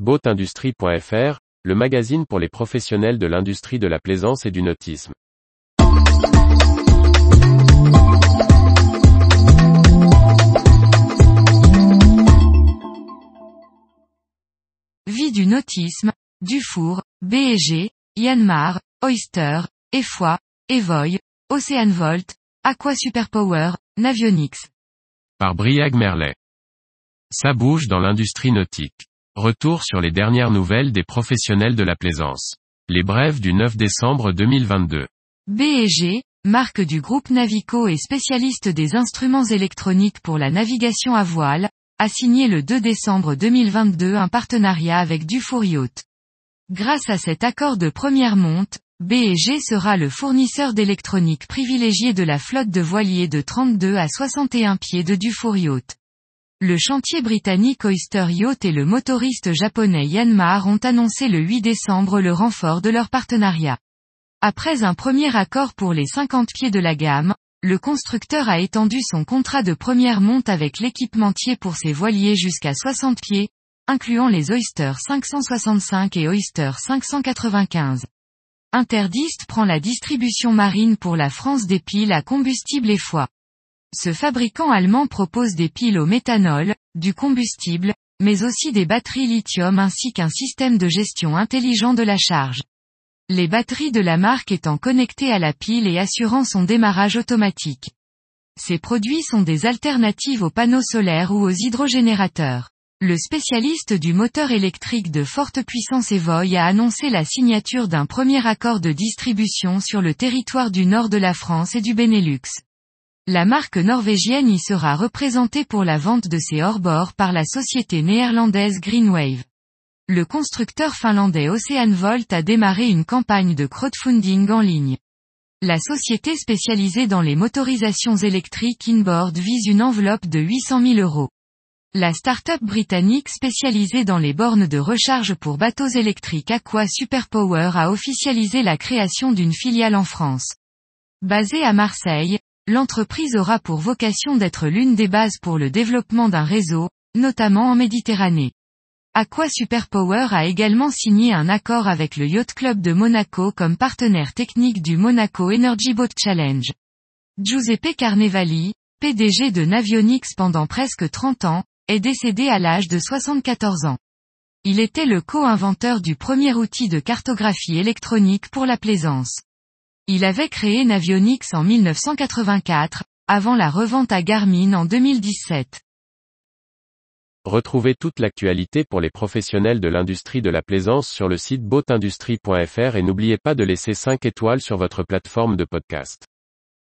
Boatindustrie.fr, le magazine pour les professionnels de l'industrie de la plaisance et du nautisme. Vie du nautisme, Dufour, BG, Yanmar, Oyster, Efoi, Evoy, Oceanvolt, Aqua Superpower, Navionics. Par Briag Merlet. Ça bouge dans l'industrie nautique. Retour sur les dernières nouvelles des professionnels de la plaisance. Les brèves du 9 décembre 2022. BG, marque du groupe Navico et spécialiste des instruments électroniques pour la navigation à voile, a signé le 2 décembre 2022 un partenariat avec Dufour Yacht. Grâce à cet accord de première monte, BG sera le fournisseur d'électronique privilégié de la flotte de voiliers de 32 à 61 pieds de Dufour Yacht. Le chantier britannique Oyster Yacht et le motoriste japonais Yanmar ont annoncé le 8 décembre le renfort de leur partenariat. Après un premier accord pour les 50 pieds de la gamme, le constructeur a étendu son contrat de première monte avec l'équipementier pour ses voiliers jusqu'à 60 pieds, incluant les Oyster 565 et Oyster 595. Interdiste prend la distribution marine pour la France des piles à combustible et foie. Ce fabricant allemand propose des piles au méthanol, du combustible, mais aussi des batteries lithium ainsi qu'un système de gestion intelligent de la charge. Les batteries de la marque étant connectées à la pile et assurant son démarrage automatique. Ces produits sont des alternatives aux panneaux solaires ou aux hydrogénérateurs. Le spécialiste du moteur électrique de forte puissance Evoy a annoncé la signature d'un premier accord de distribution sur le territoire du nord de la France et du Benelux. La marque norvégienne y sera représentée pour la vente de ses hors-bords par la société néerlandaise Greenwave. Le constructeur finlandais Oceanvolt a démarré une campagne de crowdfunding en ligne. La société spécialisée dans les motorisations électriques inboard vise une enveloppe de 800 000 euros. La start-up britannique spécialisée dans les bornes de recharge pour bateaux électriques Aqua Superpower a officialisé la création d'une filiale en France. Basée à Marseille, l'entreprise aura pour vocation d'être l'une des bases pour le développement d'un réseau, notamment en Méditerranée. Aqua Superpower a également signé un accord avec le Yacht Club de Monaco comme partenaire technique du Monaco Energy Boat Challenge. Giuseppe Carnevali, PDG de Navionics pendant presque 30 ans, est décédé à l'âge de 74 ans. Il était le co-inventeur du premier outil de cartographie électronique pour la plaisance. Il avait créé Navionics en 1984, avant la revente à Garmin en 2017. Retrouvez toute l'actualité pour les professionnels de l'industrie de la plaisance sur le site boatindustrie.fr et n'oubliez pas de laisser 5 étoiles sur votre plateforme de podcast.